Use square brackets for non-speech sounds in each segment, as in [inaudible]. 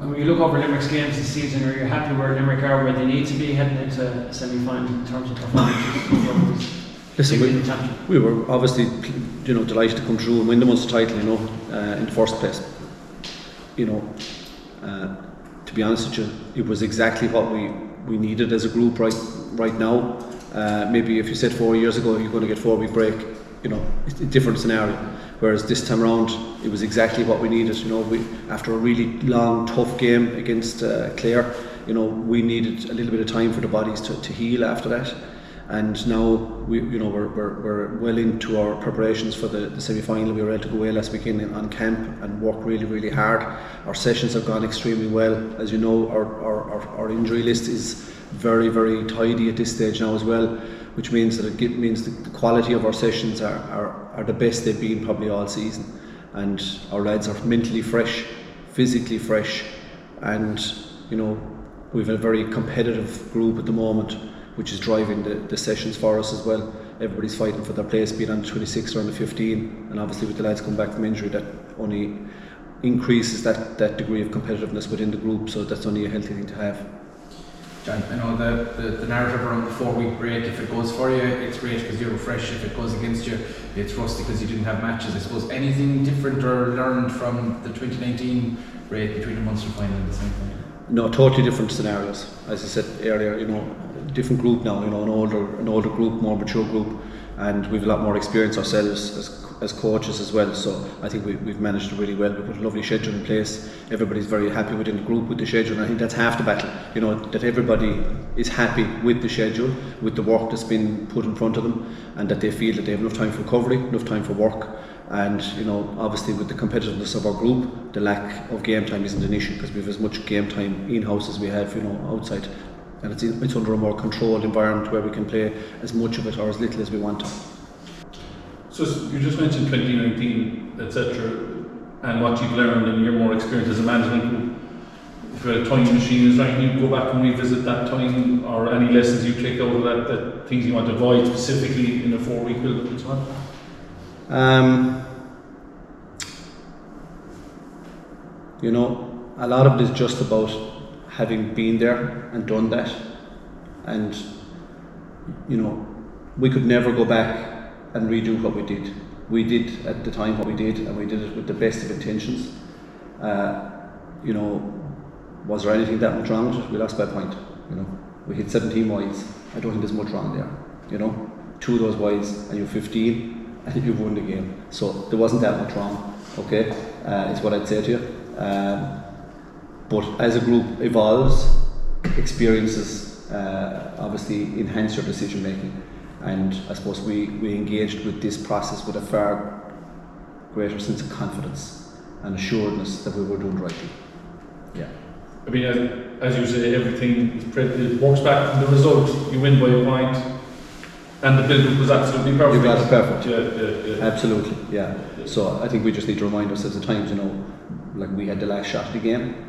When you look over Limerick's games this season, are you happy where Limerick are where they need to be heading into semi-final in terms of performances? Listen, we, we were obviously, you know, delighted to come through and win the Munster title, you know, uh, in the first place. You know, uh, to be honest with you, it was exactly what we, we needed as a group right right now. Uh, maybe if you said four years ago you're going to get four week break, you know, a different scenario. Whereas this time around, it was exactly what we needed. You know, we after a really long, tough game against uh, Clare, you know, we needed a little bit of time for the bodies to, to heal after that. And now we, you know, we're, we're, we're well into our preparations for the, the semi-final. We were able to go away last weekend on camp and work really, really hard. Our sessions have gone extremely well. As you know, our, our, our, our injury list is very, very tidy at this stage now as well, which means that it means the, the quality of our sessions are, are, are the best they've been probably all season. And our lads are mentally fresh, physically fresh, and you know we've a very competitive group at the moment, which is driving the, the sessions for us as well. Everybody's fighting for their place, being on the 26 or on the 15, and obviously with the lads coming back from injury, that only increases that, that degree of competitiveness within the group. So that's only a healthy thing to have. I know the, the, the narrative around the four week break, if it goes for you, it's great because you're fresh. If it goes against you, it's rusty because you didn't have matches. I suppose anything different or learned from the 2019 break between the Munster final and the semi final? No, totally different scenarios. As I said earlier, you know, different group now. You know, an older, an older group, more mature group, and we've a lot more experience ourselves as, as coaches as well. So I think we, we've managed really well. We put a lovely schedule in place. Everybody's very happy within the group with the schedule. And I think that's half the battle. You know, that everybody is happy with the schedule, with the work that's been put in front of them, and that they feel that they have enough time for recovery, enough time for work. And you know, obviously, with the competitiveness of our group, the lack of game time isn't an issue because we have as much game time in house as we have, you know, outside. And it's, it's under a more controlled environment where we can play as much of it or as little as we want to. So you just mentioned 2019, etc., and what you've learned and your more experience as a management group. If you had a time machine, is there anything you go back and revisit that time, or any lessons you take out of that, that things you want to avoid specifically in a four-week build-up and so on? Um, you know, a lot of it is just about having been there and done that. And, you know, we could never go back and redo what we did. We did at the time what we did, and we did it with the best of intentions. Uh, you know, was there anything that much wrong with it? We lost by a point. You know, we hit 17 wides. I don't think there's much wrong there. You know, two of those wides, and you're 15, [laughs] and you've won the game. So there wasn't that much wrong. Okay, uh, is what I'd say to you. Um, but as a group evolves, experiences uh, obviously enhance your decision making, and I suppose we, we engaged with this process with a far greater sense of confidence and assuredness that we were doing rightly. Yeah. I mean, as, as you say, everything is works back from the result. You win by a point, and the build-up was absolutely perfect. You got it perfect. Yeah, yeah, yeah. Absolutely, yeah. So I think we just need to remind ourselves at times, you know, like we had the last shot of the game,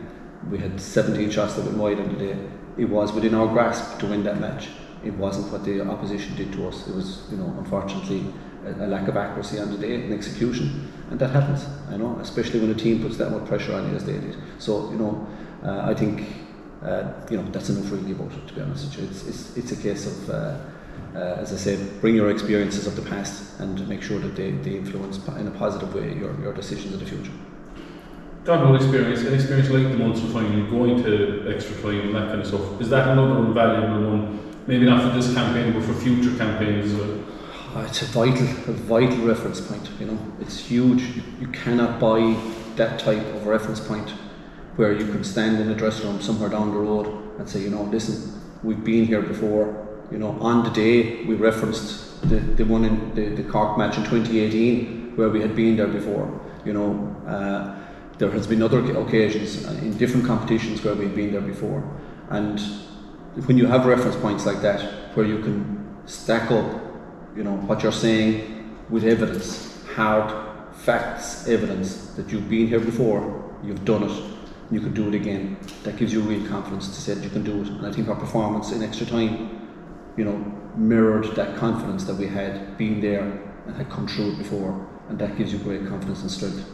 we had 17 shots that went wide on the day. It was within our grasp to win that match. It wasn't what the opposition did to us. It was, you know, unfortunately, a, a lack of accuracy on the day and execution, and that happens. I know, especially when a team puts that much pressure on you as they did. So you know, uh, I think uh, you know that's enough really about it. To be honest it's it's, it's a case of. Uh, uh, as I said, bring your experiences of the past and make sure that they, they influence in a positive way your, your decisions in the future. That whole experience, an experience like the Munster final, going to extra time and that kind of stuff, is that another invaluable one? Maybe not for this campaign, but for future campaigns. Uh, it's a vital, a vital reference point. You know, it's huge. You, you cannot buy that type of reference point where you can stand in a dressing room somewhere down the road and say, you know, listen, we've been here before. You know, on the day we referenced the, the one in the, the Cork match in 2018 where we had been there before. You know, uh, there has been other occasions uh, in different competitions where we've been there before, and when you have reference points like that where you can stack up you know what you're saying with evidence hard facts evidence that you've been here before you've done it you can do it again that gives you real confidence to say that you can do it. And I think our performance in extra time you know mirrored that confidence that we had been there and had come through it before and that gives you great confidence and strength